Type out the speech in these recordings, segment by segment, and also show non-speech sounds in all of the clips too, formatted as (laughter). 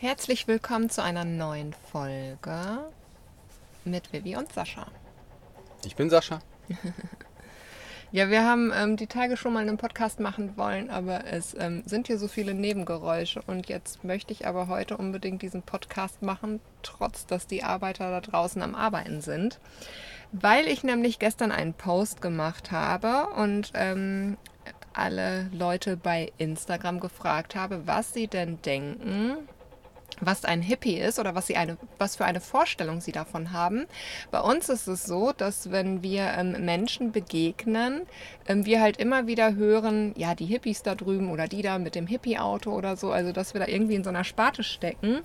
Herzlich willkommen zu einer neuen Folge mit Vivi und Sascha. Ich bin Sascha. (laughs) Ja, wir haben ähm, die Tage schon mal einen Podcast machen wollen, aber es ähm, sind hier so viele Nebengeräusche und jetzt möchte ich aber heute unbedingt diesen Podcast machen, trotz dass die Arbeiter da draußen am Arbeiten sind, weil ich nämlich gestern einen Post gemacht habe und ähm, alle Leute bei Instagram gefragt habe, was sie denn denken, was ein Hippie ist oder was, sie eine, was für eine Vorstellung sie davon haben. Bei uns ist es so, dass wenn wir ähm, Menschen begegnen, ähm, wir halt immer wieder hören, ja, die Hippies da drüben oder die da mit dem Hippie-Auto oder so, also dass wir da irgendwie in so einer Sparte stecken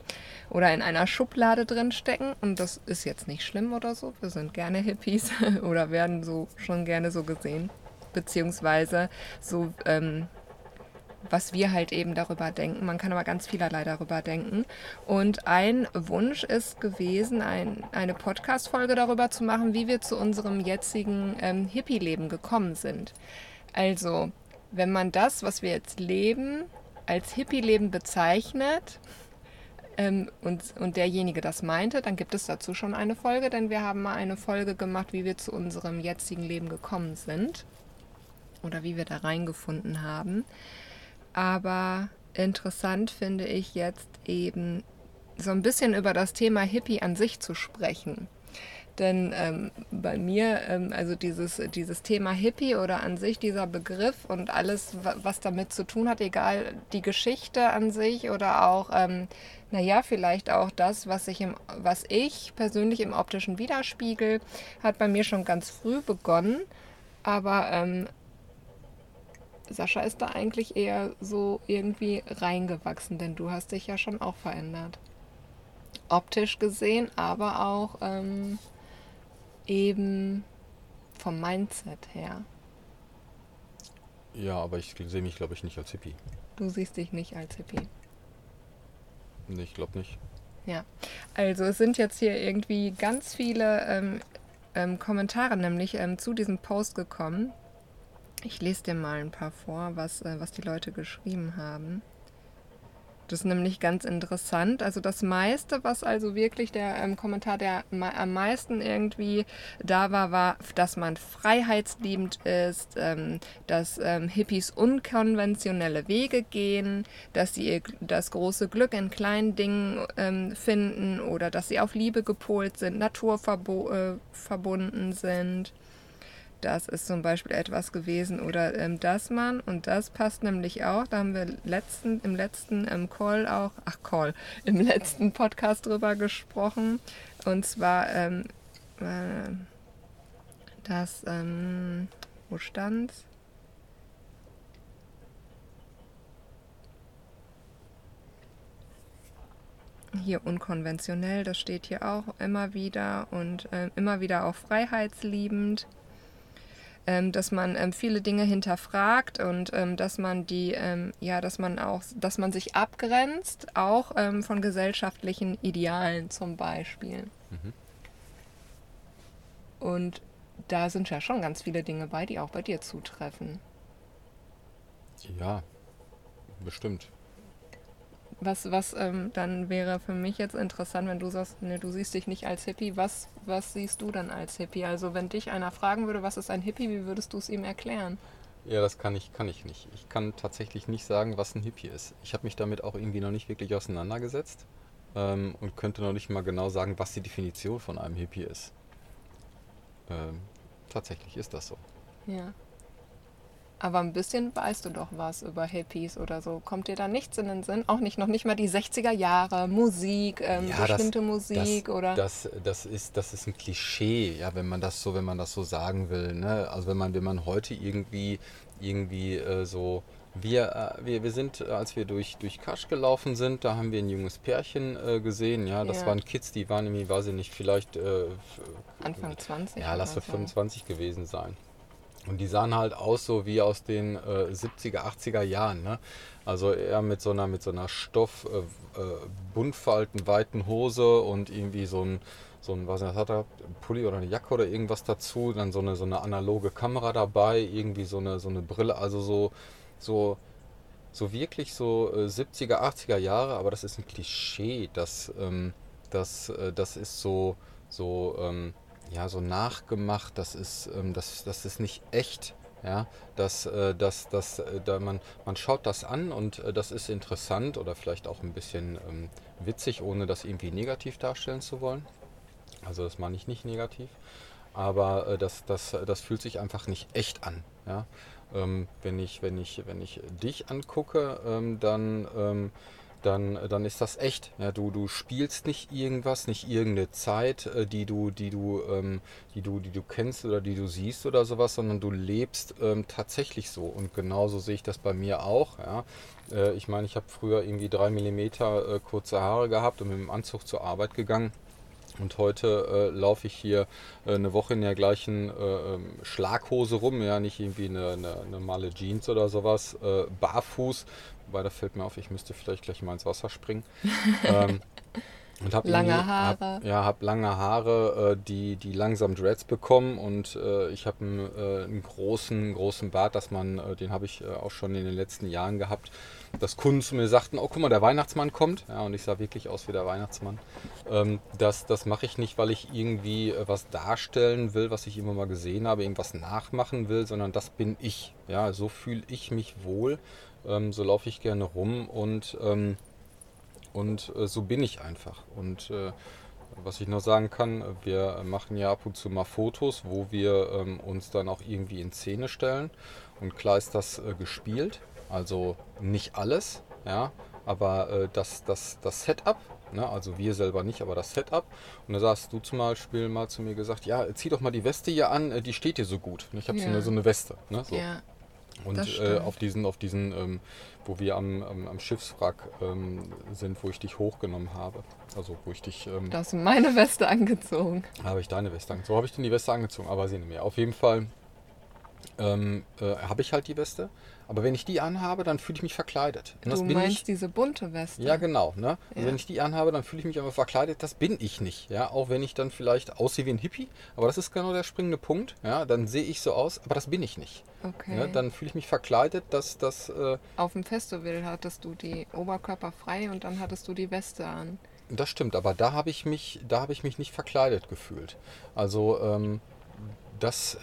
oder in einer Schublade drin stecken. Und das ist jetzt nicht schlimm oder so. Wir sind gerne Hippies (laughs) oder werden so schon gerne so gesehen. Beziehungsweise so ähm, was wir halt eben darüber denken. Man kann aber ganz vielerlei darüber denken. Und ein Wunsch ist gewesen, ein, eine Podcast-Folge darüber zu machen, wie wir zu unserem jetzigen ähm, Hippie-Leben gekommen sind. Also, wenn man das, was wir jetzt leben, als Hippie-Leben bezeichnet, ähm, und, und derjenige das meinte, dann gibt es dazu schon eine Folge, denn wir haben mal eine Folge gemacht, wie wir zu unserem jetzigen Leben gekommen sind oder wie wir da reingefunden haben. Aber interessant finde ich jetzt eben so ein bisschen über das Thema Hippie an sich zu sprechen. Denn ähm, bei mir, ähm, also dieses, dieses Thema Hippie oder an sich dieser Begriff und alles, was damit zu tun hat, egal die Geschichte an sich oder auch, ähm, naja, vielleicht auch das, was ich, im, was ich persönlich im optischen Widerspiegel, hat bei mir schon ganz früh begonnen. Aber ähm, Sascha ist da eigentlich eher so irgendwie reingewachsen, denn du hast dich ja schon auch verändert. Optisch gesehen, aber auch ähm, eben vom Mindset her. Ja, aber ich sehe mich, glaube ich, nicht als Hippie. Du siehst dich nicht als Hippie. Nee, ich glaube nicht. Ja, also es sind jetzt hier irgendwie ganz viele ähm, ähm, Kommentare nämlich ähm, zu diesem Post gekommen. Ich lese dir mal ein paar vor, was, äh, was die Leute geschrieben haben. Das ist nämlich ganz interessant. Also das meiste, was also wirklich der ähm, Kommentar, der am meisten irgendwie da war, war, dass man freiheitsliebend ist, ähm, dass ähm, Hippies unkonventionelle Wege gehen, dass sie das große Glück in kleinen Dingen ähm, finden oder dass sie auf Liebe gepolt sind, naturverbunden äh, sind das ist zum Beispiel etwas gewesen. Oder ähm, das Mann, und das passt nämlich auch, da haben wir letzten, im letzten ähm, Call auch, ach Call, (laughs) im letzten Podcast drüber gesprochen. Und zwar, ähm, äh, das, ähm, wo stand's? hier unkonventionell, das steht hier auch immer wieder und äh, immer wieder auch freiheitsliebend ähm, dass man ähm, viele Dinge hinterfragt und ähm, dass man die, ähm, ja, dass man auch, dass man sich abgrenzt, auch ähm, von gesellschaftlichen Idealen zum Beispiel. Mhm. Und da sind ja schon ganz viele Dinge bei, die auch bei dir zutreffen. Ja, bestimmt. Was, was ähm, dann wäre für mich jetzt interessant, wenn du sagst, ne, du siehst dich nicht als Hippie, was, was siehst du dann als Hippie? Also wenn dich einer fragen würde, was ist ein Hippie, wie würdest du es ihm erklären? Ja, das kann ich, kann ich nicht. Ich kann tatsächlich nicht sagen, was ein Hippie ist. Ich habe mich damit auch irgendwie noch nicht wirklich auseinandergesetzt ähm, und könnte noch nicht mal genau sagen, was die Definition von einem Hippie ist. Ähm, tatsächlich ist das so. Ja. Aber ein bisschen weißt du doch was über Hippies oder so. Kommt dir da nichts in den Sinn? Auch nicht, noch nicht mal die 60er Jahre, Musik, ähm, ja, bestimmte das, Musik das, oder. Das, das, ist, das ist ein Klischee, ja, wenn man das so, wenn man das so sagen will. Ne? Also wenn man, wenn man heute irgendwie, irgendwie äh, so. Wir, äh, wir, wir sind, als wir durch, durch Kasch gelaufen sind, da haben wir ein junges Pärchen äh, gesehen. Ja, das ja. waren Kids, die waren irgendwie, weiß ich nicht, vielleicht. Äh, Anfang 20. Ja, lass wir 25 gewesen sein. Und die sahen halt aus so wie aus den äh, 70er, 80er Jahren. Ne? Also eher mit so einer, mit so einer Stoff, äh, äh, buntfalten, weiten Hose und irgendwie so ein, so ein, was hat er, Pulli oder eine Jacke oder irgendwas dazu. Dann so eine, so eine analoge Kamera dabei, irgendwie so eine, so eine Brille. Also so, so, so wirklich so äh, 70er, 80er Jahre, aber das ist ein Klischee, das, ähm, das, äh, das ist so, so, ähm, ja, so nachgemacht, das ist, ähm, das, das ist nicht echt. Ja, dass, äh, dass, dass äh, da man, man schaut das an und äh, das ist interessant oder vielleicht auch ein bisschen ähm, witzig, ohne das irgendwie negativ darstellen zu wollen. Also das meine ich nicht negativ, aber äh, das, das, das fühlt sich einfach nicht echt an. Ja? Ähm, wenn, ich, wenn, ich, wenn ich dich angucke, ähm, dann, ähm, dann, dann ist das echt. Ja? Du, du spielst nicht irgendwas, nicht irgendeine Zeit, äh, die, du, die, du, ähm, die, du, die du kennst oder die du siehst oder sowas, sondern du lebst ähm, tatsächlich so. Und genauso sehe ich das bei mir auch. Ja? Äh, ich meine, ich habe früher irgendwie drei Millimeter äh, kurze Haare gehabt und mit dem Anzug zur Arbeit gegangen. Und heute äh, laufe ich hier äh, eine Woche in der gleichen äh, ähm, Schlaghose rum, ja, nicht irgendwie eine, eine, eine normale Jeans oder sowas, äh, barfuß. Wobei da fällt mir auf, ich müsste vielleicht gleich mal ins Wasser springen. (laughs) ähm, und hab lange Haare. Hab, ja, habe lange Haare, äh, die, die langsam Dreads bekommen und äh, ich habe einen, einen, großen, großen Bart, dass man, den habe ich auch schon in den letzten Jahren gehabt dass Kunden zu mir sagten, oh guck mal, der Weihnachtsmann kommt. Ja, und ich sah wirklich aus wie der Weihnachtsmann. Ähm, das das mache ich nicht, weil ich irgendwie äh, was darstellen will, was ich immer mal gesehen habe, irgendwas nachmachen will, sondern das bin ich. Ja, so fühle ich mich wohl. Ähm, so laufe ich gerne rum und, ähm, und äh, so bin ich einfach. Und äh, was ich noch sagen kann, wir machen ja ab und zu mal Fotos, wo wir ähm, uns dann auch irgendwie in Szene stellen. Und klar ist das äh, gespielt. Also nicht alles, ja, aber äh, das, das, das Setup, ne, also wir selber nicht, aber das Setup. Und da hast du zum Beispiel mal zu mir gesagt, ja, zieh doch mal die Weste hier an, äh, die steht dir so gut. Und ich habe ja. so, eine, so eine Weste. Ne, so. Ja. Und äh, auf diesen, auf diesen ähm, wo wir am, am, am Schiffswrack ähm, sind, wo ich dich hochgenommen habe. Also wo ich dich. Ähm, da hast du meine Weste angezogen. Habe ich deine Weste angezogen. So habe ich denn die Weste angezogen, aber sie nicht mehr. Auf jeden Fall ähm, äh, habe ich halt die Weste. Aber wenn ich die anhabe, dann fühle ich mich verkleidet. Und du meinst ich, diese bunte Weste? Ja, genau. Ne? Ja. Wenn ich die anhabe, dann fühle ich mich aber verkleidet. Das bin ich nicht. Ja? Auch wenn ich dann vielleicht aussehe wie ein Hippie. Aber das ist genau der springende Punkt. Ja? Dann sehe ich so aus, aber das bin ich nicht. Okay. Ja? Dann fühle ich mich verkleidet, dass das... Äh, Auf dem Festival hattest du die Oberkörper frei und dann hattest du die Weste an. Das stimmt, aber da habe ich mich, da habe ich mich nicht verkleidet gefühlt. Also ähm, das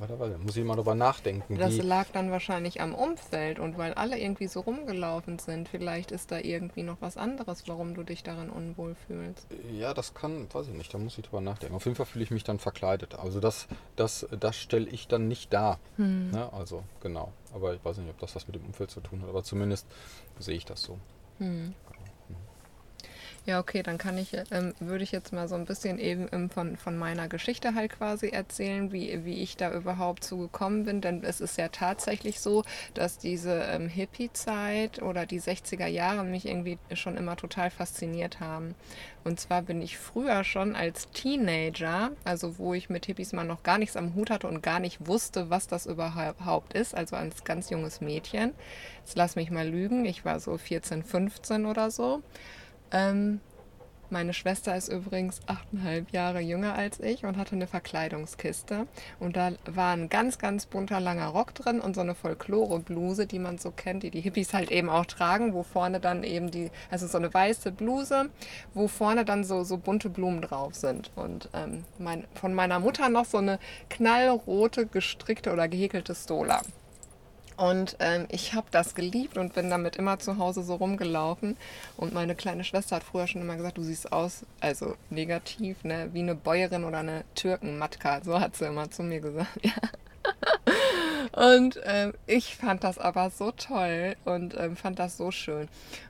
warte, warte, muss ich mal drüber nachdenken. Das lag dann wahrscheinlich am Umfeld und weil alle irgendwie so rumgelaufen sind. Vielleicht ist da irgendwie noch was anderes, warum du dich daran unwohl fühlst. Ja, das kann, weiß ich nicht, da muss ich drüber nachdenken. Auf jeden Fall fühle ich mich dann verkleidet. Also das, das, das stelle ich dann nicht dar. Hm. Ne? Also genau. Aber ich weiß nicht, ob das was mit dem Umfeld zu tun hat. Aber zumindest sehe ich das so. Hm. Ja, okay, dann kann ich, ähm, würde ich jetzt mal so ein bisschen eben ähm, von, von meiner Geschichte halt quasi erzählen, wie, wie ich da überhaupt zugekommen bin. Denn es ist ja tatsächlich so, dass diese ähm, Hippie-Zeit oder die 60er Jahre mich irgendwie schon immer total fasziniert haben. Und zwar bin ich früher schon als Teenager, also wo ich mit Hippies mal noch gar nichts am Hut hatte und gar nicht wusste, was das überhaupt ist, also als ganz junges Mädchen. Jetzt lass mich mal lügen, ich war so 14, 15 oder so. Ähm, meine Schwester ist übrigens achteinhalb Jahre jünger als ich und hatte eine Verkleidungskiste. Und da war ein ganz, ganz bunter langer Rock drin und so eine Folklore-Bluse, die man so kennt, die die Hippies halt eben auch tragen, wo vorne dann eben die, also so eine weiße Bluse, wo vorne dann so, so bunte Blumen drauf sind. Und ähm, mein, von meiner Mutter noch so eine knallrote gestrickte oder gehäkelte Stola. Und ähm, ich habe das geliebt und bin damit immer zu Hause so rumgelaufen. Und meine kleine Schwester hat früher schon immer gesagt, du siehst aus, also negativ, ne, wie eine Bäuerin oder eine Türkenmatka. So hat sie immer zu mir gesagt. (laughs) Ja. Und ähm, ich fand das aber so toll und ähm, fand das so schön.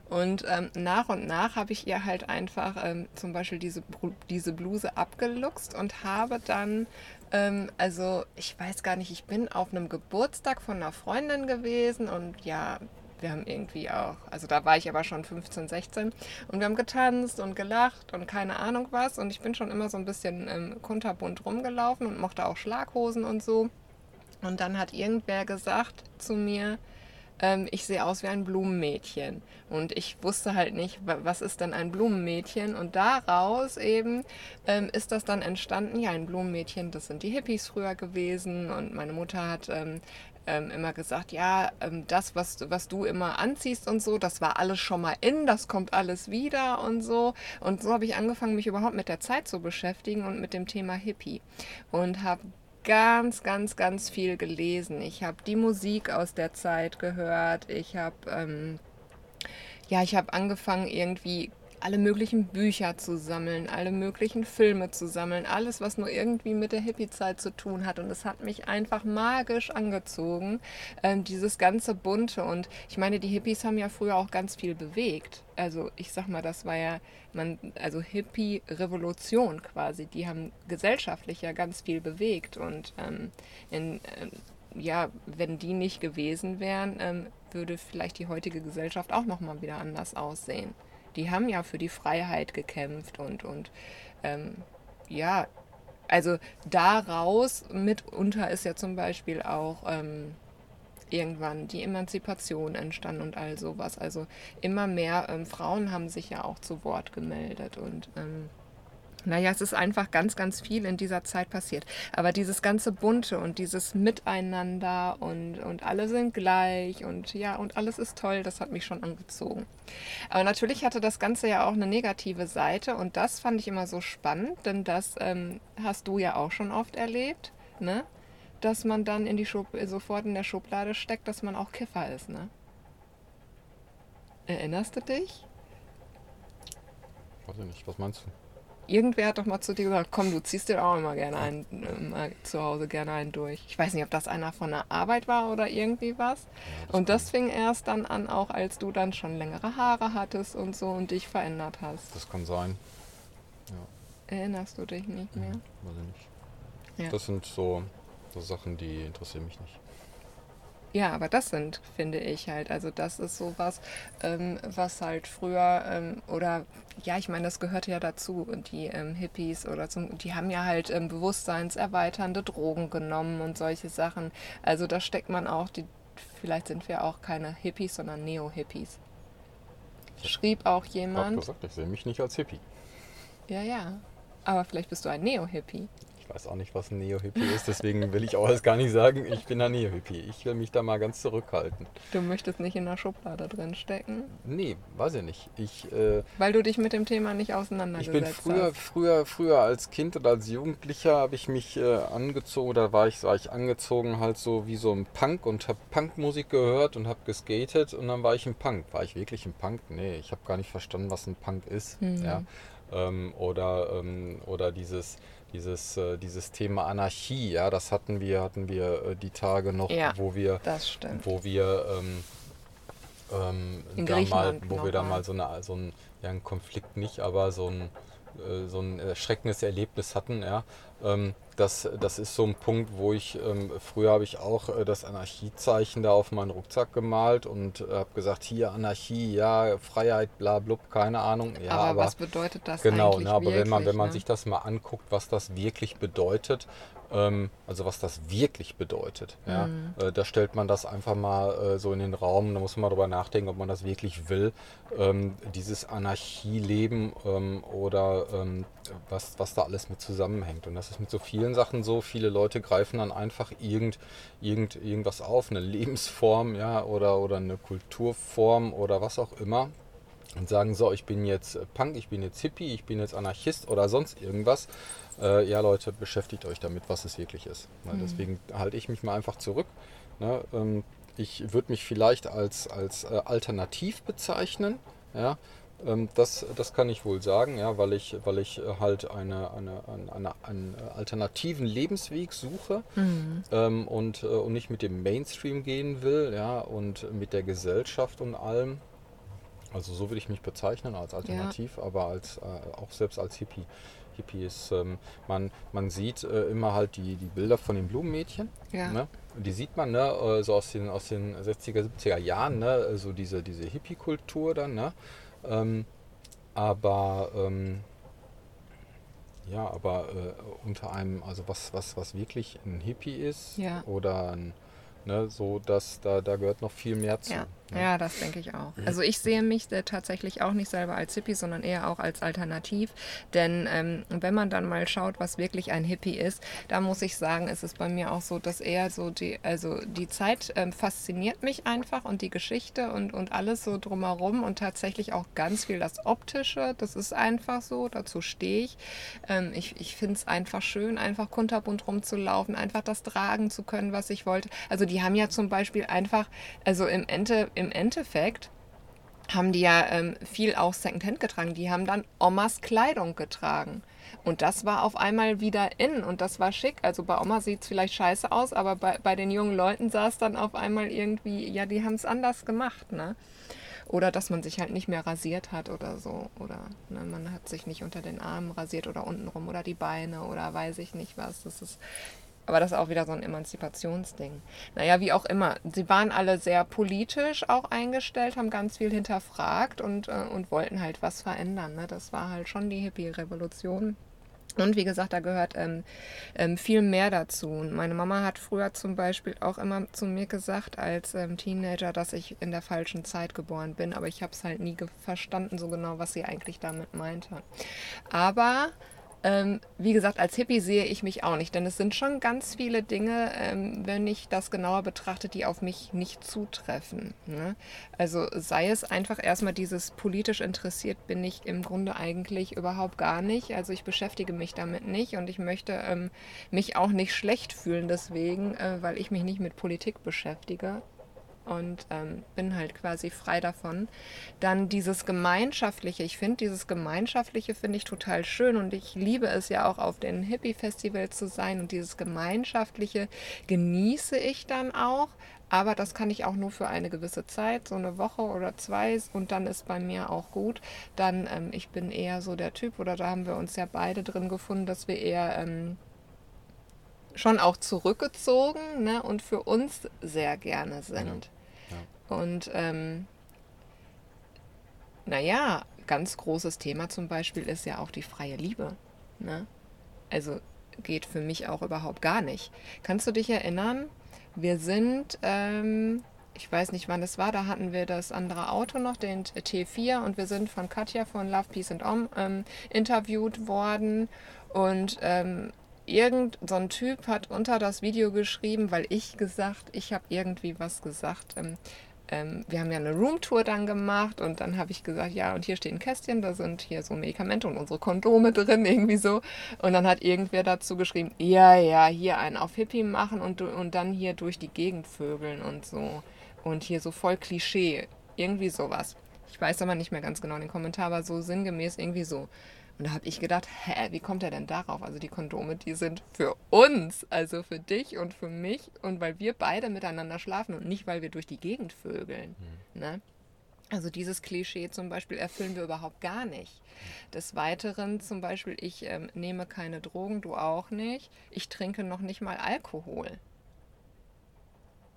Und ähm, nach und nach habe ich ihr halt einfach ähm, zum Beispiel diese, diese Bluse abgeluchst und habe dann ähm, also ich weiß gar nicht, ich bin auf einem Geburtstag von einer Freundin gewesen und ja, wir haben irgendwie auch, also da war ich aber schon 15, 16 und wir haben getanzt und gelacht und keine Ahnung was und ich bin schon immer so ein bisschen ähm, kunterbunt rumgelaufen und mochte auch Schlaghosen und so. Und dann hat irgendwer gesagt zu mir, ähm, ich sehe aus wie ein Blumenmädchen. Und ich wusste halt nicht, was ist denn ein Blumenmädchen? Und daraus eben ähm, ist das dann entstanden, ja, ein Blumenmädchen, das sind die Hippies früher gewesen. Und meine Mutter hat ähm, ähm, immer gesagt, ja, ähm, das, was, was du immer anziehst und so, das war alles schon mal in, das kommt alles wieder und so. Und so habe ich angefangen, mich überhaupt mit der Zeit zu beschäftigen und mit dem Thema Hippie. Und habe ganz, ganz, ganz viel gelesen. Ich habe die Musik aus der Zeit gehört. Ich habe, ähm, ja, ich habe angefangen irgendwie alle möglichen Bücher zu sammeln, alle möglichen Filme zu sammeln, alles, was nur irgendwie mit der Hippie-Zeit zu tun hat. Und es hat mich einfach magisch angezogen, ähm, dieses ganze Bunte. Und ich meine, die Hippies haben ja früher auch ganz viel bewegt. Also ich sag mal, das war ja, man, also Hippie-Revolution quasi. Die haben gesellschaftlich ja ganz viel bewegt. Und ähm, in, ähm, ja, wenn die nicht gewesen wären, ähm, würde vielleicht die heutige Gesellschaft auch nochmal wieder anders aussehen die haben ja für die Freiheit gekämpft und, und ähm, ja, also daraus mitunter ist ja zum Beispiel auch ähm, irgendwann die Emanzipation entstanden und all sowas. Also immer mehr ähm, Frauen haben sich ja auch zu Wort gemeldet und ähm, naja, es ist einfach ganz, ganz viel in dieser Zeit passiert. Aber dieses ganze Bunte und dieses Miteinander und, und alle sind gleich und ja, und alles ist toll, das hat mich schon angezogen. Aber natürlich hatte das Ganze ja auch eine negative Seite und das fand ich immer so spannend, denn das ähm, hast du ja auch schon oft erlebt, ne? Dass man dann in die Schub sofort in der Schublade steckt, dass man auch Kiffer ist, ne? Erinnerst du dich? Weiß ich nicht, was meinst du? Irgendwer hat doch mal zu dir gesagt, komm, du ziehst dir auch immer gerne einen, immer zu Hause gerne einen durch. Ich weiß nicht, ob das einer von der Arbeit war oder irgendwie was. Ja, und das fing erst dann an, auch als du dann schon längere Haare hattest und so und dich verändert hast. Das kann sein. Ja. Erinnerst du dich nicht mehr? Ja, weiß ich nicht. Ja. Das sind so, so Sachen, die interessieren mich nicht. Ja, aber das sind, finde ich halt, also das ist sowas, ähm, was halt früher, ähm, oder ja, ich meine, das gehörte ja dazu, und die ähm, Hippies oder zum, die haben ja halt ähm, bewusstseinserweiternde Drogen genommen und solche Sachen. Also da steckt man auch, die, vielleicht sind wir auch keine Hippies, sondern Neo-Hippies. Schrieb auch jemand. Ich gesagt, ich sehe mich nicht als Hippie. Ja, ja. Aber vielleicht bist du ein Neo-Hippie. Ich weiß auch nicht, was ein Neo-Hippie ist, deswegen will ich auch alles gar nicht sagen, ich bin ein Neo-Hippie. Ich will mich da mal ganz zurückhalten. Du möchtest nicht in der Schublade drin stecken? Nee, weiß ich nicht. Ich, äh, Weil du dich mit dem Thema nicht auseinandergesetzt hast. Ich bin früher, hast. früher, früher als Kind oder als Jugendlicher habe ich mich äh, angezogen, oder war ich, war ich angezogen halt so wie so ein Punk und habe Punkmusik gehört und habe geskatet und dann war ich ein Punk. War ich wirklich ein Punk? Nee, ich habe gar nicht verstanden, was ein Punk ist. Mhm. Ja. Ähm, oder, ähm, oder dieses dieses, äh, dieses Thema Anarchie, ja, das hatten wir, hatten wir äh, die Tage noch, ja, wo wir, wo wir ähm, ähm, da mal, wo wir da mal so, eine, so ein, ja, einen Konflikt nicht, aber so ein, äh, so ein erschreckendes Erlebnis hatten, ja. Ähm, das, das ist so ein Punkt, wo ich, ähm, früher habe ich auch äh, das Anarchiezeichen da auf meinen Rucksack gemalt und äh, habe gesagt, hier Anarchie, ja, Freiheit, bla blub, keine Ahnung. Ja, aber, aber was bedeutet das genau, eigentlich? Genau, aber wirklich, wenn man, wenn man ne? sich das mal anguckt, was das wirklich bedeutet, also was das wirklich bedeutet, ja, Mhm. äh, da stellt man das einfach mal äh, so in den Raum, da muss man mal drüber nachdenken, ob man das wirklich will, ähm, dieses Anarchieleben ähm, oder ähm, was, was da alles mit zusammenhängt. Und das ist mit so vielen Sachen so. Viele Leute greifen dann einfach irgend, irgend, irgendwas auf, eine Lebensform, ja, oder, oder eine Kulturform oder was auch immer. Und sagen so, ich bin jetzt Punk, ich bin jetzt Hippie, ich bin jetzt Anarchist oder sonst irgendwas. Äh, ja, Leute, beschäftigt euch damit, was es wirklich ist. Weil Mhm. Deswegen halte ich mich mal einfach zurück. Ne? Ähm, ich würde mich vielleicht als, als äh, alternativ bezeichnen. Ja? Ähm, das, das kann ich wohl sagen, ja, weil ich, weil ich äh, halt eine, eine, eine, eine, einen alternativen Lebensweg suche Mhm. ähm, und, äh, und nicht mit dem Mainstream gehen will, ja, und mit der Gesellschaft und allem. Also so würde ich mich bezeichnen als alternativ, aber als äh, auch selbst als Hippie. Hippie ist, ähm, man, man sieht äh, immer halt die, die Bilder von den Blumenmädchen. Ja. Ne? Die sieht man, ne, äh, so aus den, aus den 60er, 70er Jahren, ne, so diese, diese Hippie-Kultur dann, ne? Ähm, aber ähm, ja, aber äh, unter einem, also was, was, was wirklich ein Hippie ist Ja. oder ein, Ne, so dass da, da gehört noch viel mehr zu. Ja, ne? ja das denke ich auch. Also ich sehe mich tatsächlich auch nicht selber als Hippie, sondern eher auch als Alternativ. Denn ähm, wenn man dann mal schaut, was wirklich ein Hippie ist, da muss ich sagen, ist es bei mir auch so, dass eher so die, also die Zeit ähm, fasziniert mich einfach und die Geschichte und, und alles so drumherum und tatsächlich auch ganz viel das Optische. Das ist einfach so, dazu stehe ich. Ähm, ich ich finde es einfach schön, einfach kunterbunt rumzulaufen, einfach das tragen zu können, was ich wollte. Also die haben ja zum Beispiel einfach, also im, Ende, im Endeffekt haben die ja ähm, viel auch Secondhand getragen. Die haben dann Omas Kleidung getragen. Und das war auf einmal wieder in und das war schick. Also bei Oma sieht es vielleicht scheiße aus, aber bei, bei den jungen Leuten sah es dann auf einmal irgendwie, ja, die haben es anders gemacht, ne? Oder dass man sich halt nicht mehr rasiert hat oder so. Oder ne, man hat sich nicht unter den Armen rasiert oder untenrum oder die Beine oder weiß ich nicht was. Das ist aber das ist auch wieder so ein Emanzipationsding. Naja, wie auch immer. Sie waren alle sehr politisch auch eingestellt, haben ganz viel hinterfragt und, äh, und wollten halt was verändern. Ne? Das war halt schon die Hippie-Revolution. Und wie gesagt, da gehört ähm, ähm, viel mehr dazu. Und meine Mama hat früher zum Beispiel auch immer zu mir gesagt, als ähm, Teenager, dass ich in der falschen Zeit geboren bin. Aber ich habe es halt nie verstanden so genau, was sie eigentlich damit meinte. Aber ähm, wie gesagt, als Hippie sehe ich mich auch nicht, denn es sind schon ganz viele Dinge, ähm, wenn ich das genauer betrachte, die auf mich nicht zutreffen. Ne? Also sei es einfach erstmal dieses politisch interessiert bin ich im Grunde eigentlich überhaupt gar nicht. Also ich beschäftige mich damit nicht und ich möchte ähm, mich auch nicht schlecht fühlen deswegen, äh, weil ich mich nicht mit Politik beschäftige und ähm, bin halt quasi frei davon. Dann dieses Gemeinschaftliche. Ich finde dieses Gemeinschaftliche finde ich total schön und ich liebe es ja auch auf den Hippie-Festivals zu sein und dieses Gemeinschaftliche genieße ich dann auch. Aber das kann ich auch nur für eine gewisse Zeit, so eine Woche oder zwei und dann ist bei mir auch gut. Dann, ähm, ich bin eher so der Typ oder da haben wir uns ja beide drin gefunden, dass wir eher... Ähm, schon auch zurückgezogen ne, und für uns sehr gerne sind. Und ähm, naja, ganz großes Thema zum Beispiel ist ja auch die freie Liebe. Ne? Also geht für mich auch überhaupt gar nicht. Kannst du dich erinnern? Wir sind, ähm, ich weiß nicht wann es war, da hatten wir das andere Auto noch, den T4, und wir sind von Katja von Love, Peace and Om ähm, interviewt worden. Und ähm, irgend so ein Typ hat unter das Video geschrieben, weil ich gesagt, ich habe irgendwie was gesagt. Ähm, ähm, wir haben ja eine Roomtour dann gemacht und dann habe ich gesagt, ja, und hier steht ein Kästchen, da sind hier so Medikamente und unsere Kondome drin, (laughs) irgendwie so. Und dann hat irgendwer dazu geschrieben, ja, ja, hier einen auf Hippie machen und, und dann hier durch die Gegend vögeln und so. Und hier so voll Klischee, irgendwie sowas. Ich weiß aber nicht mehr ganz genau den Kommentar, aber so sinngemäß irgendwie so. Und da habe ich gedacht, hä, wie kommt er denn darauf? Also die Kondome, die sind für uns, also für dich und für mich und weil wir beide miteinander schlafen und nicht, weil wir durch die Gegend vögeln. Mhm. Ne? Also dieses Klischee zum Beispiel erfüllen wir überhaupt gar nicht. Des Weiteren zum Beispiel, ich ähm, nehme keine Drogen, du auch nicht. Ich trinke noch nicht mal Alkohol.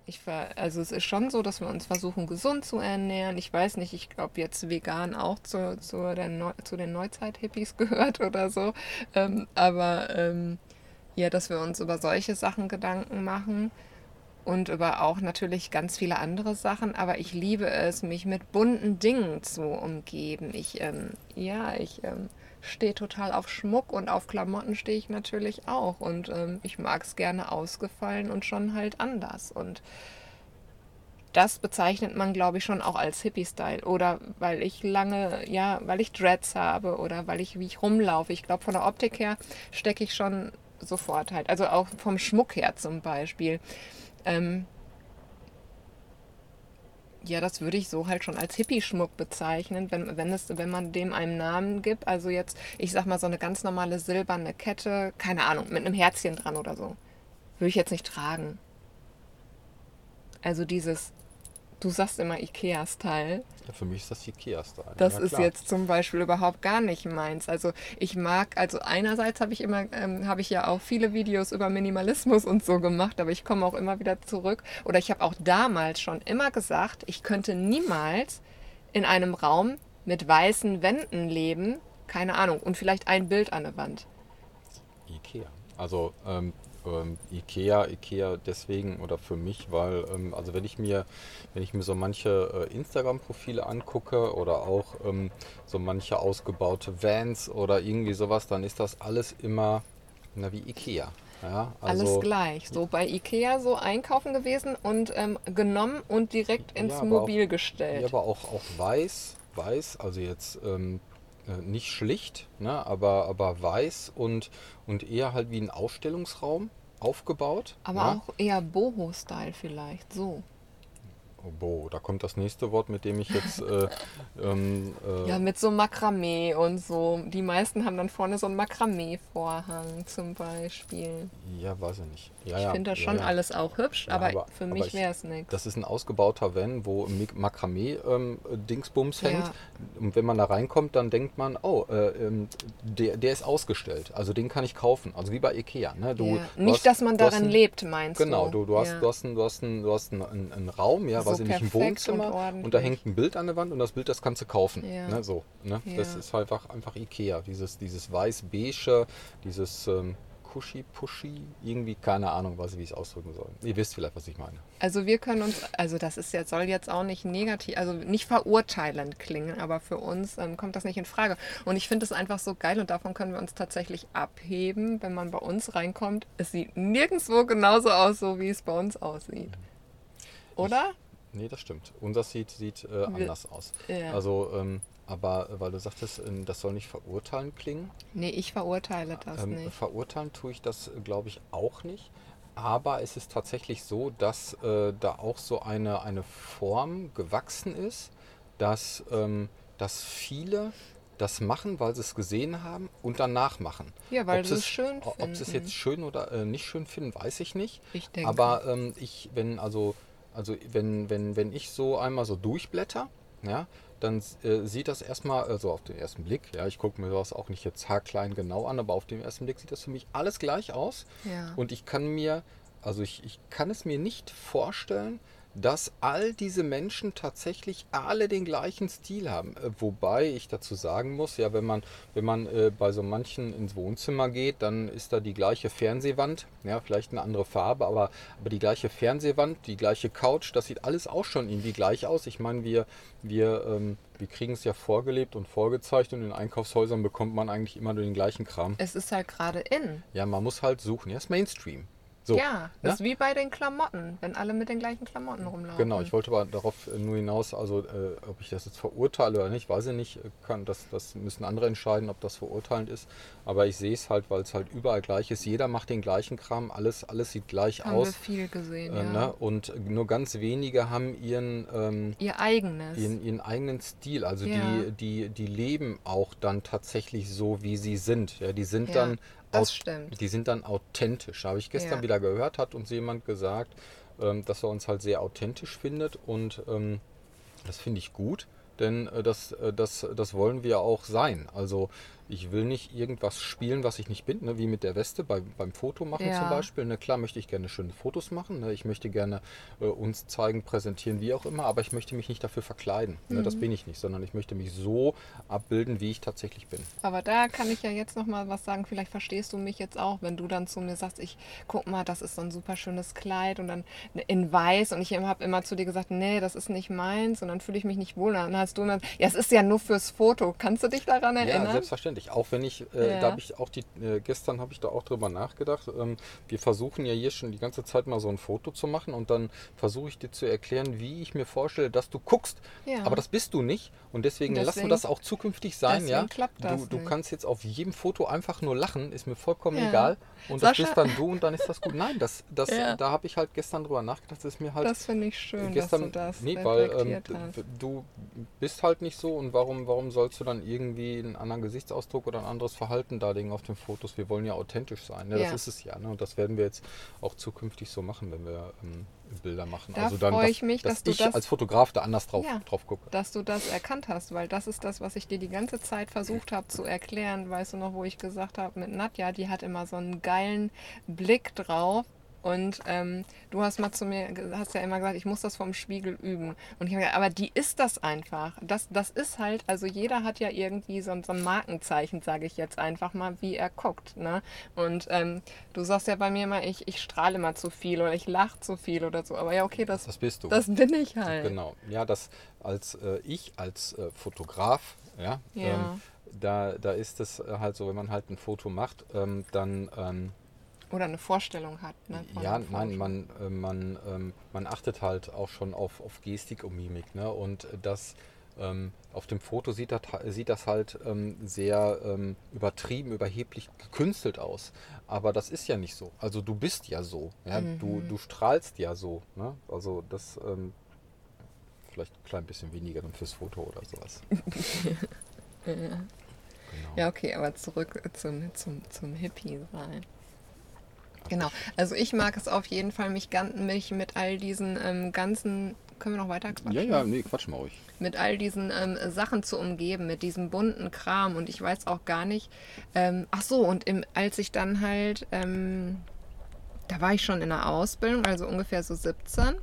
Ich ver also es ist schon so, dass wir uns versuchen, gesund zu ernähren. Ich weiß nicht, ich glaube jetzt vegan auch zu, zu, Neu zu den Neuzeit-Hippies (laughs) gehört oder so. Ähm, aber ähm, ja, dass wir uns über solche Sachen Gedanken machen und über auch natürlich ganz viele andere Sachen. Aber ich liebe es, mich mit bunten Dingen zu umgeben. Ich, ähm, ja, ich ähm, stehe total auf Schmuck und auf Klamotten stehe ich natürlich auch. Und ähm, ich mag es gerne ausgefallen und schon halt anders. Und das bezeichnet man, glaube ich, schon auch als Hippie-Style. Oder weil ich lange, ja, weil ich Dreads habe oder weil ich, wie ich rumlaufe. Ich glaube, von der Optik her stecke ich schon sofort halt. Also auch vom Schmuck her zum Beispiel. Ähm, ja, das würde ich so halt schon als Hippie-Schmuck bezeichnen, wenn, wenn, es, wenn man dem einen Namen gibt. Also jetzt, ich sag mal, so eine ganz normale silberne Kette, keine Ahnung, mit einem Herzchen dran oder so. Würde ich jetzt nicht tragen. Also dieses Du sagst immer Ikea-Style. Ja, für mich ist das Ikea-Style. Das ja, ist jetzt zum Beispiel überhaupt gar nicht meins. Also ich mag, also einerseits habe ich immer, ähm, habe ich ja auch viele Videos über Minimalismus und so gemacht, aber ich komme auch immer wieder zurück. Oder ich habe auch damals schon immer gesagt, ich könnte niemals in einem Raum mit weißen Wänden leben. Keine Ahnung. Und vielleicht ein Bild an der Wand. Ikea. Also ähm, ähm, Ikea, Ikea deswegen oder für mich, weil ähm, also wenn ich mir, wenn ich mir so manche äh, Instagram-Profile angucke oder auch ähm, so manche ausgebaute Vans oder irgendwie sowas, dann ist das alles immer na, wie Ikea. Ja, also, Alles gleich. So bei Ikea so einkaufen gewesen und ähm, genommen und direkt ins ja, Mobil auch, gestellt. Ja, aber auch, auch weiß, weiß, also jetzt ähm, äh, nicht schlicht, ne, aber, aber weiß und, und eher halt wie ein Ausstellungsraum aufgebaut. Aber ja. auch eher Boho-Style vielleicht, so. Oh, Bo, da kommt das nächste Wort, mit dem ich jetzt. Äh, (laughs) ähm, äh ja, mit so Makramee und so. Die meisten haben dann vorne so einen Makramee-Vorhang zum Beispiel. Ja, weiß ich nicht. Ja, ich ja, finde das schon ja, alles auch hübsch, aber, aber, für mich wäre es nichts. Das ist ein ausgebauter Van, wo Makramee-Dingsbums ähm, hängt. Und wenn man da reinkommt, dann denkt man, oh, äh, ähm, der, der ist ausgestellt. Also den kann ich kaufen. Also wie bei Ikea. Ne? Du, nicht, hast, dass man darin ein, lebt, meinst genau, du? Genau, du, hast, du hast, einen, du hast, einen, du hast einen Raum, ja, so weiß ich nicht, ein Wohnzimmer und, und, da hängt ein Bild an der Wand und das Bild, das kannst du kaufen. Ja. Ne? So, ne? Das ist einfach, einfach Ikea. Dieses, dieses weiß-beige, dieses ähm, Kuschi-Puschi, irgendwie keine Ahnung, was, wie ich es ausdrücken soll. Ihr wisst vielleicht, was ich meine. Also wir können uns, also das ist jetzt, soll jetzt auch nicht negativ, also nicht verurteilend klingen, aber für uns ähm, kommt das nicht in Frage. Und ich finde es einfach so geil und davon können wir uns tatsächlich abheben, wenn man bei uns reinkommt. Es sieht nirgendwo genauso aus, so wie es bei uns aussieht. Oder? Ich, nee, das stimmt. Unser sieht, sieht äh, anders aus. Ja. Also ähm, aber äh, weil du sagtest, ähm, das soll nicht verurteilen klingen. Nee, ich verurteile das ähm, nicht. Verurteilen tue ich das, äh, glaube ich, auch nicht. Aber es ist tatsächlich so, dass äh, da auch so eine, eine Form gewachsen ist, dass, ähm, dass viele das machen, weil sie es gesehen haben und danach machen. Ja, weil sie es schön finden. Ob sie es jetzt schön oder äh, nicht schön finden, weiß ich nicht. Ich denke. Aber ähm, ich, wenn, also, also wenn, wenn, wenn ich so einmal so durchblätter, ja, dann äh, sieht das erstmal, also auf den ersten Blick, ja, ich gucke mir das auch nicht jetzt haarklein genau an, aber auf den ersten Blick sieht das für mich alles gleich aus. Ja. Und ich kann mir, also ich, ich kann es mir nicht vorstellen, dass all diese Menschen tatsächlich alle den gleichen Stil haben. Äh, wobei ich dazu sagen muss, ja, wenn man, wenn man äh, bei so manchen ins Wohnzimmer geht, dann ist da die gleiche Fernsehwand, ja, vielleicht eine andere Farbe, aber, aber die gleiche Fernsehwand, die gleiche Couch, das sieht alles auch schon irgendwie gleich aus. Ich meine, wir, wir, ähm, wir kriegen es ja vorgelebt und vorgezeigt und in Einkaufshäusern bekommt man eigentlich immer nur den gleichen Kram. Es ist halt gerade in. Ja, man muss halt suchen. Ja, ist Mainstream. So, ja, das ne? ist wie bei den Klamotten, wenn alle mit den gleichen Klamotten rumlaufen. Genau, ich wollte aber darauf nur hinaus, also äh, ob ich das jetzt verurteile oder nicht, weiß ich nicht. Kann, das, das müssen andere entscheiden, ob das verurteilend ist. Aber ich sehe es halt, weil es halt überall gleich ist. Jeder macht den gleichen Kram, alles, alles sieht gleich haben aus. Haben wir viel gesehen, äh, ja. Ne? Und nur ganz wenige haben ihren, ähm, Ihr eigenes. Ihren, ihren, eigenen Stil. Also ja. die, die, die leben auch dann tatsächlich so, wie sie sind. Ja, die sind ja. dann das stimmt. Die sind dann authentisch. Habe ich gestern ja. wieder gehört, hat uns jemand gesagt, ähm, dass er uns halt sehr authentisch findet und ähm, das finde ich gut, denn äh, das, äh, das, das wollen wir auch sein. Also ich will nicht irgendwas spielen, was ich nicht bin, ne? wie mit der Weste bei, beim Fotomachen ja. zum Beispiel. Ne? Klar möchte ich gerne schöne Fotos machen, ne? ich möchte gerne äh, uns zeigen, präsentieren, wie auch immer, aber ich möchte mich nicht dafür verkleiden. Mhm. Ne? Das mhm. bin ich nicht, sondern ich möchte mich so abbilden, wie ich tatsächlich bin. Aber da kann ich ja jetzt noch mal was sagen, vielleicht verstehst du mich jetzt auch, wenn du dann zu mir sagst, ich guck mal, das ist so ein super schönes Kleid und dann in weiß und ich habe immer zu dir gesagt, nee, das ist nicht meins und dann fühle ich mich nicht wohl. Dann hast du immer, ja, es ist ja nur fürs Foto. Kannst du dich daran erinnern? Ja, selbstverständlich selbstverständlich. Auch wenn ich, äh, ja. da habe ich auch die, äh, gestern habe ich da auch drüber nachgedacht. Ähm, wir versuchen ja hier schon die ganze Zeit mal so ein Foto zu machen und dann versuche ich dir zu erklären, wie ich mir vorstelle, dass du guckst. Ja. Aber das bist du nicht und deswegen, deswegen lassen wir das auch zukünftig sein. Ja, du, du kannst jetzt auf jedem Foto einfach nur lachen, ist mir vollkommen ja. egal. Und Sascha. das bist dann du und dann ist das gut. Nein, das, das, da habe ich halt gestern drüber nachgedacht. Das ist mir halt. Das finde ich schön, gestern, dass du das nee, weil ähm, du bist halt nicht so und warum, warum sollst du dann irgendwie einen anderen Gesichtsausdruck Gesichtsausdruck oder ein anderes Verhalten darlegen auf den Fotos. Wir wollen ja authentisch sein. Ne? Ja. Das ist es ja. Ne? Und das werden wir jetzt auch zukünftig so machen, wenn wir ähm, Bilder machen. Da also dann, freue ich mich, dass, dass ich das, als Fotograf da anders drauf, ja, drauf gucke. Dass du das erkannt hast, weil das ist das, was ich dir die ganze Zeit versucht habe zu erklären. Weißt du noch, wo ich gesagt habe, mit Nadja, die hat immer so einen geilen Blick drauf Und ähm, du hast mal zu mir, hast ja immer gesagt, ich muss das vom Spiegel üben. Und ich habe gesagt, aber die ist das einfach. Das, das ist halt, also jeder hat ja irgendwie so, so ein Markenzeichen, sage ich jetzt einfach mal, wie er guckt. Ne? Und ähm, du sagst ja bei mir immer, ich, ich strahle mal zu viel oder ich lache zu viel oder so. Aber ja, okay, das, das bist du. Das bin ich halt. Genau. Ja, das als äh, ich als äh, Fotograf, ja, Ja. Ähm, da, da ist es halt so, wenn man halt ein Foto macht, ähm, dann ähm, Oder eine Vorstellung hat. Ne, Ja, nein, man, äh, man, ähm, man achtet halt auch schon auf, auf Gestik und Mimik. Ne? Und das ähm, auf dem Foto sieht das, sieht das halt ähm, sehr ähm, übertrieben, überheblich gekünstelt aus. Aber das ist ja nicht so. Also du bist ja so. Ja? Du, du strahlst ja so. Ne? Also das ähm, vielleicht ein klein bisschen weniger dann fürs Foto oder sowas. (laughs) Genau. Ja, okay, aber zurück zum, zum, zum Hippie sein. Genau. Also ich mag es auf jeden Fall, mich, mich mit all diesen ähm, ganzen. Können wir noch weiter quatschen? ja, ja, nee, quatsch mal ruhig. mit all diesen ähm, Sachen zu umgeben, mit diesem bunten Kram. Und ich weiß auch gar nicht. Ähm, ach so, und im, als ich dann halt. Ähm, da war ich schon in der Ausbildung, also ungefähr so 17.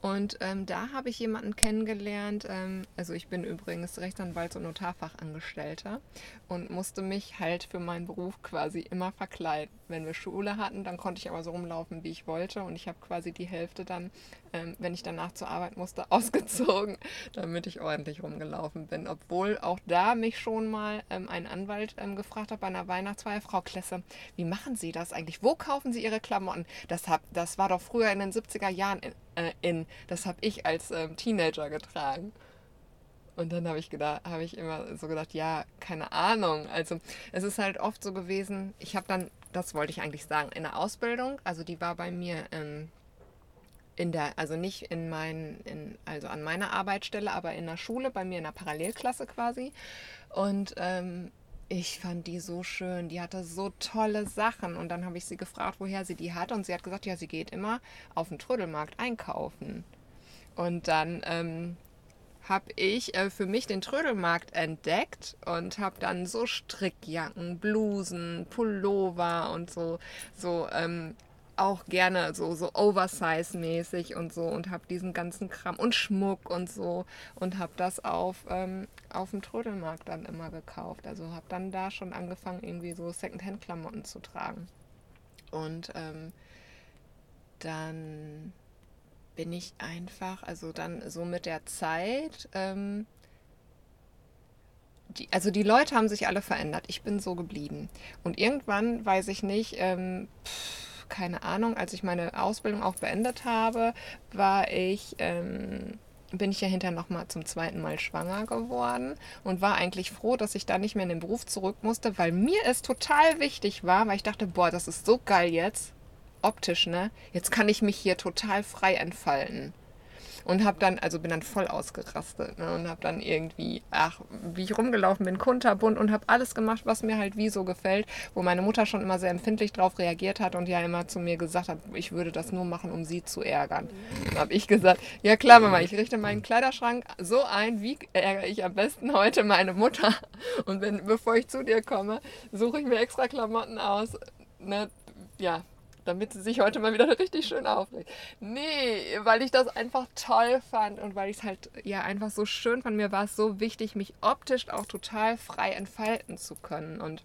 Und ähm, da habe ich jemanden kennengelernt. Ähm, also ich bin übrigens Rechtsanwalts- und Notarfachangestellter und musste mich halt für meinen Beruf quasi immer verkleiden. Wenn wir Schule hatten, dann konnte ich aber so rumlaufen, wie ich wollte. Und ich habe quasi die Hälfte dann, ähm, wenn ich danach zur Arbeit musste, (laughs) ausgezogen, damit ich ordentlich rumgelaufen bin. Obwohl auch da mich schon mal ähm, ein Anwalt ähm, gefragt hat bei einer Weihnachtsfeier, Frau Klesse, wie machen Sie das eigentlich? Wo kaufen Sie Ihre Klamotten? Das, hab, das war doch früher in den 70er Jahren in. Äh, in. Das habe ich als ähm, Teenager getragen. Und dann habe ich gedacht, habe ich immer so gedacht, ja, keine Ahnung. Also es ist halt oft so gewesen, ich habe dann, das wollte ich eigentlich sagen, in der Ausbildung, also die war bei mir ähm, in der, also nicht in mein, in, also an meiner Arbeitsstelle, aber in der Schule, bei mir in der Parallelklasse quasi. Und ähm, ich fand die so schön, die hatte so tolle Sachen. Und dann habe ich sie gefragt, woher sie die hat. Und sie hat gesagt, ja, sie geht immer auf den Trödelmarkt einkaufen. Und dann ähm, habe ich äh, für mich den Trödelmarkt entdeckt und habe dann so Strickjacken, Blusen, Pullover und so, so ähm, auch gerne so, so Oversize-mäßig und so und habe diesen ganzen Kram und Schmuck und so und habe das auf, ähm, auf dem Trödelmarkt dann immer gekauft. Also habe dann da schon angefangen, irgendwie so Secondhand-Klamotten zu tragen. Und ähm, dann bin ich einfach, also dann so mit der Zeit, ähm, die, also die Leute haben sich alle verändert. Ich bin so geblieben. Und irgendwann, weiß ich nicht, ähm, pff, keine Ahnung, als ich meine Ausbildung auch beendet habe, war ich, ähm, bin ich ja hinterher nochmal zum zweiten Mal schwanger geworden und war eigentlich froh, dass ich da nicht mehr in den Beruf zurück musste, weil mir es total wichtig war, weil ich dachte, boah, das ist so geil jetzt, optisch, ne? Jetzt kann ich mich hier total frei entfalten. Und hab dann, also bin dann voll ausgerastet ne? und hab dann irgendwie, ach, wie ich rumgelaufen bin, kunterbunt und hab alles gemacht, was mir halt wie so gefällt, wo meine Mutter schon immer sehr empfindlich drauf reagiert hat und ja immer zu mir gesagt hat, ich würde das nur machen, um sie zu ärgern. Dann hab ich gesagt, ja klar, Mama, ich richte meinen Kleiderschrank so ein, wie ärgere ich am besten heute meine Mutter. Und wenn, bevor ich zu dir komme, suche ich mir extra Klamotten aus, ne, ja, damit sie sich heute mal wieder (laughs) richtig schön aufregt. Nee, weil ich das einfach toll fand und weil ich es halt ja einfach so schön fand. Mir war es so wichtig, mich optisch auch total frei entfalten zu können. Und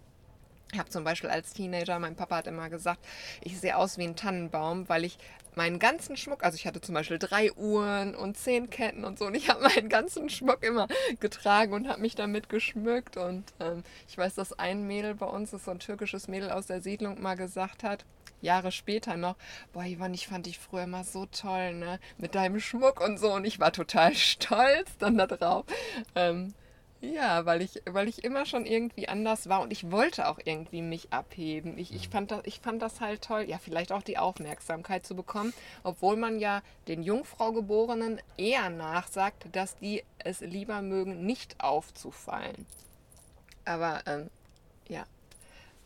ich habe zum Beispiel als Teenager, mein Papa hat immer gesagt, ich sehe aus wie ein Tannenbaum, weil ich meinen ganzen Schmuck, also ich hatte zum Beispiel drei Uhren und zehn Ketten und so, und ich habe meinen ganzen Schmuck immer getragen und habe mich damit geschmückt. Und ähm, ich weiß, dass ein Mädel bei uns, das ist so ein türkisches Mädel aus der Siedlung, mal gesagt hat, Jahre später noch, boah, Ivan, ich fand dich früher immer so toll, ne, mit deinem Schmuck und so, und ich war total (laughs) stolz dann da drauf. Ähm, ja, weil ich, weil ich immer schon irgendwie anders war und ich wollte auch irgendwie mich abheben. Ich, ich, fand das, ich fand das halt toll, ja, vielleicht auch die Aufmerksamkeit zu bekommen, obwohl man ja den Jungfraugeborenen eher nachsagt, dass die es lieber mögen, nicht aufzufallen. Aber ähm, ja,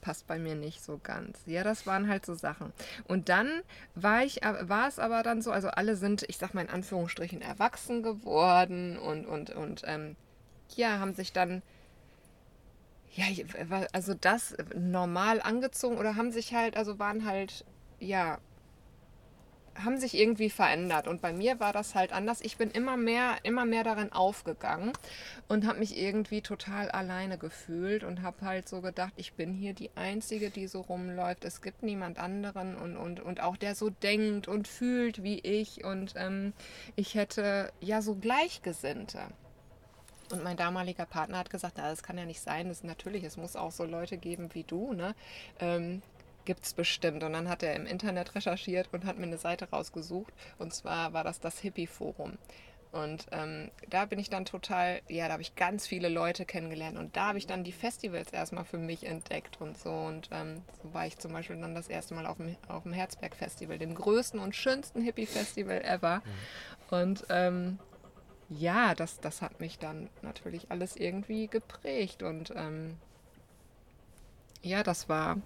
passt bei mir nicht so ganz. Ja, das waren halt so Sachen. Und dann war ich, war es aber dann so, also alle sind, ich sag mal in Anführungsstrichen, erwachsen geworden und, und, und ähm, ja, haben sich dann, ja, also das normal angezogen oder haben sich halt, also waren halt, ja, haben sich irgendwie verändert. Und bei mir war das halt anders. Ich bin immer mehr, immer mehr darin aufgegangen und habe mich irgendwie total alleine gefühlt und habe halt so gedacht, ich bin hier die Einzige, die so rumläuft. Es gibt niemand anderen und, und, und auch der so denkt und fühlt wie ich. Und ähm, ich hätte ja so Gleichgesinnte. Und mein damaliger Partner hat gesagt, na, das kann ja nicht sein. Das natürlich, es muss auch so Leute geben wie du, ne? Ähm, gibt es bestimmt. Und dann hat er im Internet recherchiert und hat mir eine Seite rausgesucht. Und zwar war das das Hippie-Forum. Und ähm, da bin ich dann total, ja, da habe ich ganz viele Leute kennengelernt und da habe ich dann die Festivals erstmal für mich entdeckt und so. Und ähm, so war ich zum Beispiel dann das erste Mal auf dem, auf dem Herzberg-Festival, dem größten und schönsten Hippie-Festival ever. Mhm. Und ähm, ja, das, das hat mich dann natürlich alles irgendwie geprägt und ähm, ja, das war.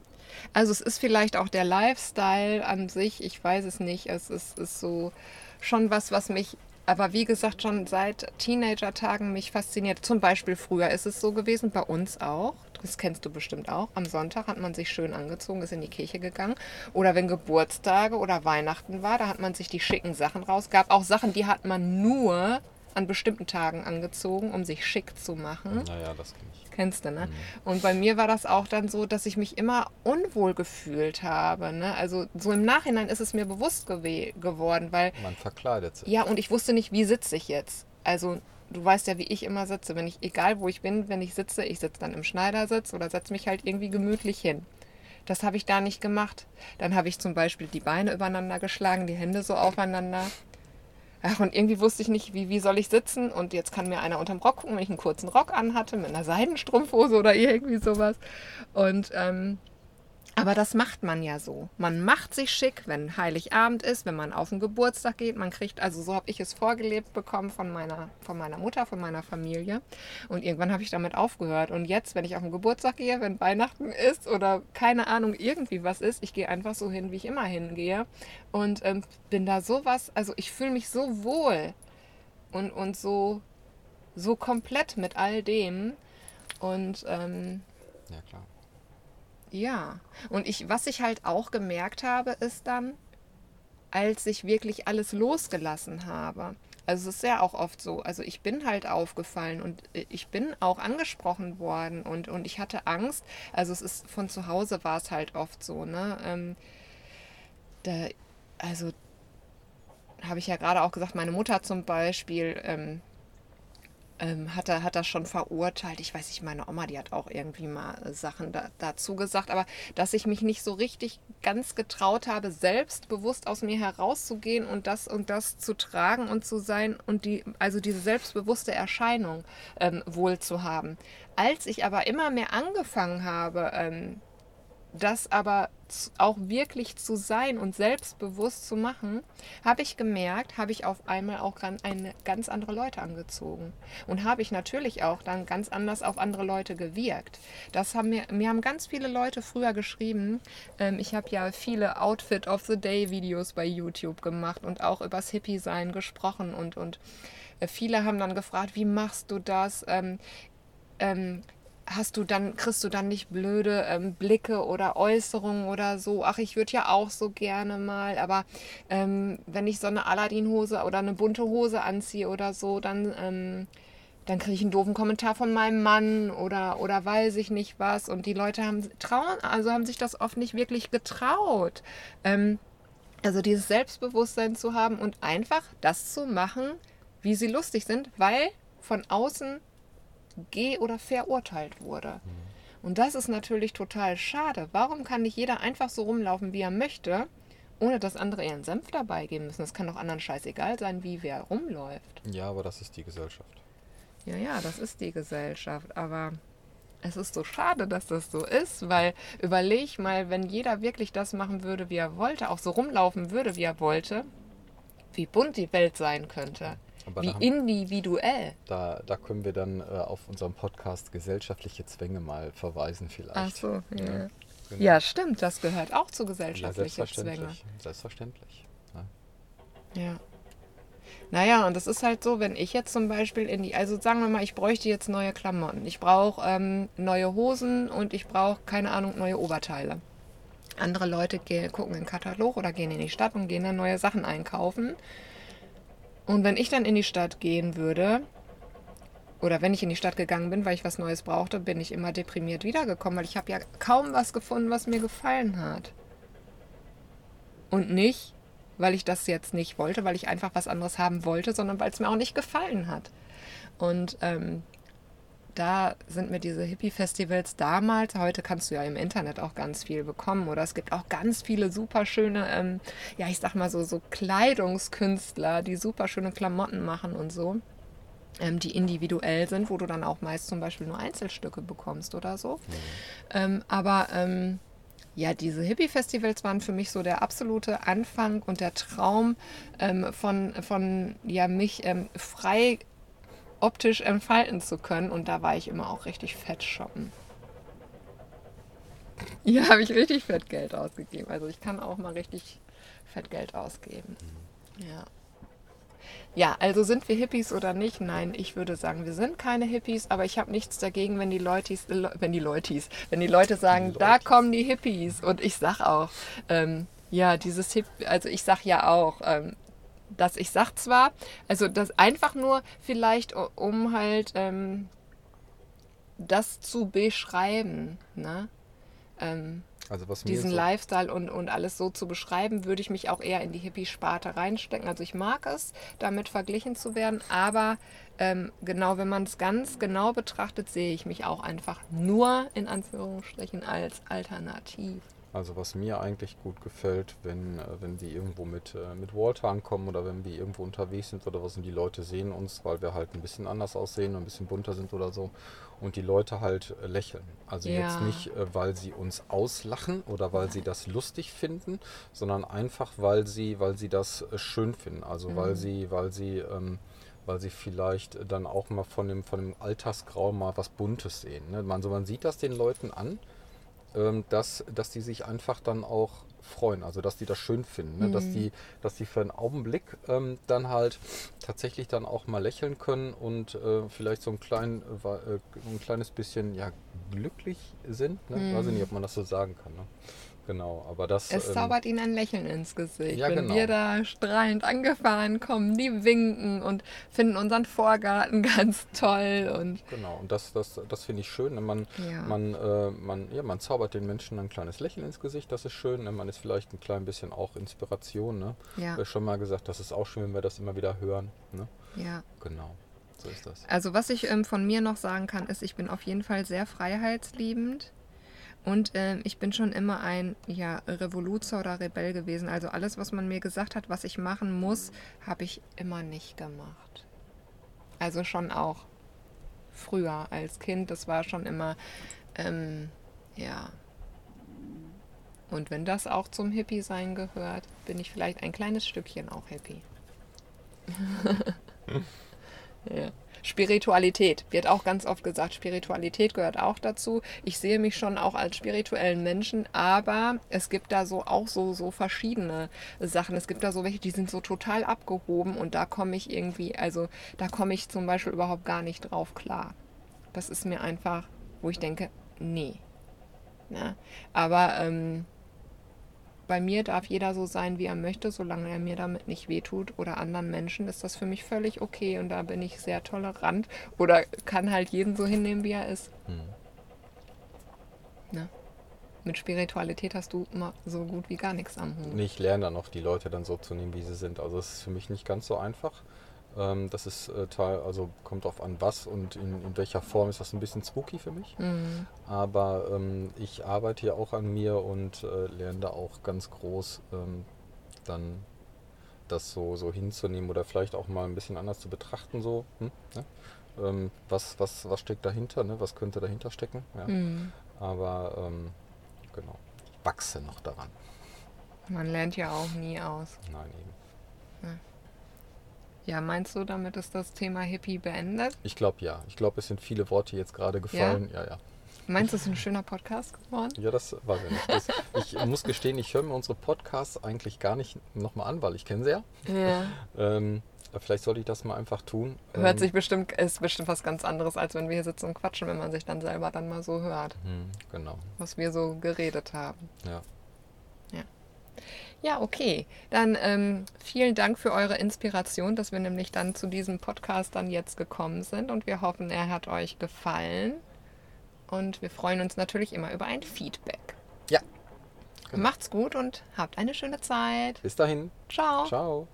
Also es ist vielleicht auch der Lifestyle an sich, ich weiß es nicht. Es ist, ist so schon was, was mich, aber wie gesagt, schon seit Teenager-Tagen mich fasziniert. Zum Beispiel früher ist es so gewesen, bei uns auch. Das kennst du bestimmt auch. Am Sonntag hat man sich schön angezogen, ist in die Kirche gegangen. Oder wenn Geburtstage oder Weihnachten war, da hat man sich die schicken Sachen raus. Gab auch Sachen, die hat man nur an bestimmten Tagen angezogen, um sich schick zu machen. Naja, das kenne ich. Kennst du, ne? Mhm. Und bei mir war das auch dann so, dass ich mich immer unwohl gefühlt habe. Ne? Also so im Nachhinein ist es mir bewusst gew geworden, weil. Man verkleidet sich. Ja, und ich wusste nicht, wie sitze ich jetzt. Also du weißt ja, wie ich immer sitze. Wenn ich, egal wo ich bin, wenn ich sitze, ich sitze dann im Schneidersitz oder setze mich halt irgendwie gemütlich hin. Das habe ich da nicht gemacht. Dann habe ich zum Beispiel die Beine übereinander geschlagen, die Hände so aufeinander. Ach, und irgendwie wusste ich nicht, wie, wie soll ich sitzen. Und jetzt kann mir einer unterm Rock gucken, wenn ich einen kurzen Rock anhatte, mit einer Seidenstrumpfhose oder irgendwie sowas. Und ähm, aber das macht man ja so. Man macht sich schick, wenn Heiligabend ist, wenn man auf den Geburtstag geht. Man kriegt, also so habe ich es vorgelebt bekommen von meiner, von meiner Mutter, von meiner Familie. Und irgendwann habe ich damit aufgehört. Und jetzt, wenn ich auf den Geburtstag gehe, wenn Weihnachten ist oder keine Ahnung, irgendwie was ist, ich gehe einfach so hin, wie ich immer hingehe. Und ähm, bin da sowas, also ich fühle mich so wohl und, und so, so komplett mit all dem. Und ähm, ja, klar ja, und ich, was ich halt auch gemerkt habe, ist dann, als ich wirklich alles losgelassen habe. Also es ist ja auch oft so. Also ich bin halt aufgefallen und äh, ich bin auch angesprochen worden und, und ich hatte Angst. Also es ist von zu Hause war es halt oft so, ne? Ähm, da, also habe ich ja gerade auch gesagt, meine Mutter zum Beispiel, ähm, ähm, hat, er, hat er schon verurteilt. Ich weiß nicht, meine Oma, die hat auch irgendwie mal äh, Sachen da, dazu gesagt, aber dass ich mich nicht so richtig ganz getraut habe, selbstbewusst aus mir herauszugehen und das und das zu tragen und zu sein und die, also diese selbstbewusste Erscheinung ähm, wohl zu haben. Als ich aber immer mehr angefangen habe, ähm, das aber auch wirklich zu sein und selbstbewusst zu machen, habe ich gemerkt, habe ich auf einmal auch eine ganz andere Leute angezogen und habe ich natürlich auch dann ganz anders auf andere Leute gewirkt. Das haben mir, mir haben ganz viele Leute früher geschrieben. Ähm, ich habe ja viele Outfit of the Day Videos bei YouTube gemacht und auch übers Hippie sein gesprochen und und äh, viele haben dann gefragt, wie machst du das? Ähm, ähm, hast du dann, kriegst du dann nicht blöde ähm, Blicke oder Äußerungen oder so, ach, ich würde ja auch so gerne mal, aber ähm, wenn ich so eine Aladdin-Hose oder eine bunte Hose anziehe oder so, dann, ähm, dann kriege ich einen doofen Kommentar von meinem Mann oder, oder weiß ich nicht was. Und die Leute haben trauen, also haben sich das oft nicht wirklich getraut. Ähm, also dieses Selbstbewusstsein zu haben und einfach das zu machen, wie sie lustig sind, weil von außen ge- oder verurteilt wurde. Und das ist natürlich total schade. Warum kann nicht jeder einfach so rumlaufen, wie er möchte, ohne dass andere ihren Senf dabei geben müssen? Es kann doch anderen scheißegal sein, wie wer rumläuft. Ja, aber das ist die Gesellschaft. Ja, ja, das ist die Gesellschaft. Aber es ist so schade, dass das so ist, weil überleg mal, wenn jeder wirklich das machen würde, wie er wollte, auch so rumlaufen würde, wie er wollte, wie bunt die Welt sein könnte. Aber Wie haben, individuell. Da, da können wir dann äh, auf unserem Podcast gesellschaftliche Zwänge mal verweisen vielleicht. Ach so, ja. Ja, genau. ja stimmt, das gehört auch zu gesellschaftlichen ja, selbstverständlich, Zwänge. Selbstverständlich. Ja. ja. Naja, und das ist halt so, wenn ich jetzt zum Beispiel in die, also sagen wir mal, ich bräuchte jetzt neue Klamotten. Ich brauche ähm, neue Hosen und ich brauche, keine Ahnung, neue Oberteile. Andere Leute gehen, gucken in den Katalog oder gehen in die Stadt und gehen dann neue Sachen einkaufen. Und wenn ich dann in die Stadt gehen würde, oder wenn ich in die Stadt gegangen bin, weil ich was Neues brauchte, bin ich immer deprimiert wiedergekommen, weil ich habe ja kaum was gefunden, was mir gefallen hat. Und nicht, weil ich das jetzt nicht wollte, weil ich einfach was anderes haben wollte, sondern weil es mir auch nicht gefallen hat. Und ähm, da sind mir diese Hippie-Festivals damals, heute kannst du ja im Internet auch ganz viel bekommen oder es gibt auch ganz viele super schöne, ähm, ja ich sag mal so, so Kleidungskünstler, die super schöne Klamotten machen und so, ähm, die individuell sind, wo du dann auch meist zum Beispiel nur Einzelstücke bekommst oder so. Mhm. Ähm, aber ähm, ja, diese Hippie-Festivals waren für mich so der absolute Anfang und der Traum ähm, von, von ja, mich ähm, frei optisch entfalten zu können. Und da war ich immer auch richtig fett shoppen. Hier (laughs) habe ich richtig fett Geld ausgegeben. Also ich kann auch mal richtig fett Geld ausgeben. Ja. Ja, also sind wir Hippies oder nicht? Nein, ich würde sagen, wir sind keine Hippies, aber ich habe nichts dagegen, wenn die Leute, äh, wenn die Leute, wenn die Leute sagen, die da kommen die Hippies. Und ich sag auch, ähm, ja, dieses Hip, also ich sag ja auch, ähm, dass ich sag zwar, also das einfach nur vielleicht, um halt ähm, das zu beschreiben, ne? Ähm, also diesen so Lifestyle und, und alles so zu beschreiben, würde ich mich auch eher in die Hippie-Sparte reinstecken. Also ich mag es, damit verglichen zu werden, aber ähm, genau, wenn man es ganz genau betrachtet, sehe ich mich auch einfach nur in Anführungsstrichen als alternativ. Also was mir eigentlich gut gefällt, wenn, äh, wenn wir irgendwo mit, äh, mit Walter ankommen oder wenn wir irgendwo unterwegs sind oder was und die Leute sehen uns, weil wir halt ein bisschen anders aussehen und ein bisschen bunter sind oder so und die Leute halt äh, lächeln. Also ja. jetzt nicht, weil sie uns auslachen oder weil sie das lustig finden, sondern einfach, weil sie, weil sie das schön finden. Also mhm. weil sie, weil sie ähm, weil sie vielleicht dann auch mal von dem, von dem Alltagsgrau mal was Buntes sehen. Ne? Man, so, man sieht das den Leuten an, dass, dass die sich einfach dann auch freuen, also dass die das schön finden, ne? mhm. dass, die, dass die für einen Augenblick ähm, dann halt tatsächlich dann auch mal lächeln können und äh, vielleicht so ein, klein, äh, ein kleines bisschen ja, glücklich sind. Ne? Mhm. Weiß ich nicht, ob man das so sagen kann. Ne? Genau, aber das. Es ähm, zaubert ihnen ein Lächeln ins Gesicht. Ja, Wenn genau. wir da strahlend angefahren kommen, die winken und finden unseren Vorgarten (laughs) ganz toll. Und genau, und das, das, das finde ich schön. Ne? Man, ja. Man, äh, man, ja, man zaubert den Menschen ein kleines Lächeln ins Gesicht, das ist schön. Ne? Man ist vielleicht ein klein bisschen auch Inspiration. Ne? Ja. Ich schon mal gesagt, das ist auch schön, wenn wir das immer wieder hören. Ne? Ja. Genau. So ist das. Also was ich ähm, von mir noch sagen kann, ist, ich bin auf jeden Fall sehr freiheitsliebend. Und äh, ich bin schon immer ein ja, Revoluzer oder Rebell gewesen. Also alles, was man mir gesagt hat, was ich machen muss, habe ich immer nicht gemacht. Also schon auch früher als Kind. Das war schon immer, ähm, ja. Und wenn das auch zum Hippie-Sein gehört, bin ich vielleicht ein kleines Stückchen auch Hippie. (laughs) Spiritualität wird auch ganz oft gesagt. Spiritualität gehört auch dazu. Ich sehe mich schon auch als spirituellen Menschen, aber es gibt da so auch so, so verschiedene Sachen. Es gibt da so welche, die sind so total abgehoben und da komme ich irgendwie, also da komme ich zum Beispiel überhaupt gar nicht drauf klar. Das ist mir einfach, wo ich denke, nee. Ja, aber ähm, bei mir darf jeder so sein, wie er möchte, solange er mir damit nicht wehtut oder anderen Menschen, ist das für mich völlig okay und da bin ich sehr tolerant oder kann halt jeden so hinnehmen, wie er ist. Hm. Ne? Mit Spiritualität hast du immer so gut wie gar nichts am Hut. Ich lerne dann auch die Leute dann so zu nehmen, wie sie sind. Also es ist für mich nicht ganz so einfach. Ähm, das ist äh, Teil, also kommt auf an was und in, in, welcher Form ist das ein bisschen spooky für mich. Mhm. Aber ähm, ich arbeite hier auch an mir und äh, lerne da auch ganz groß ähm, dann das so, so hinzunehmen oder vielleicht auch mal ein bisschen anders zu betrachten. So, hm, ne? ähm, was, was, was steckt dahinter, ne? was könnte dahinter stecken. Ja? Mhm. Aber ähm, genau, ich wachse noch daran. Man lernt ja auch nie aus. Nein, eben. Ja. Ja, meinst du, damit ist das Thema Hippie beendet? Ich glaube ja. Ich glaube, es sind viele Worte jetzt gerade gefallen. Ja, ja. ja. Meinst du, es ist ein schöner Podcast geworden? Ja, das war ja nicht. Das, ich muss gestehen, ich höre mir unsere Podcasts eigentlich gar nicht nochmal an, weil ich kenne sie ja. Ja. (laughs) ähm, vielleicht sollte ich das mal einfach tun. Hört ähm, sich bestimmt, ist bestimmt was ganz anderes, als wenn wir hier sitzen und quatschen, wenn man sich dann selber dann mal so hört. Hm, genau. Was wir so geredet haben. Ja. Ja, okay. Dann ähm, vielen Dank für eure Inspiration, dass wir nämlich dann zu diesem Podcast dann jetzt gekommen sind und wir hoffen, er hat euch gefallen. Und wir freuen uns natürlich immer über ein Feedback. Ja. Macht's gut und habt eine schöne Zeit. Bis dahin. Ciao. Ciao.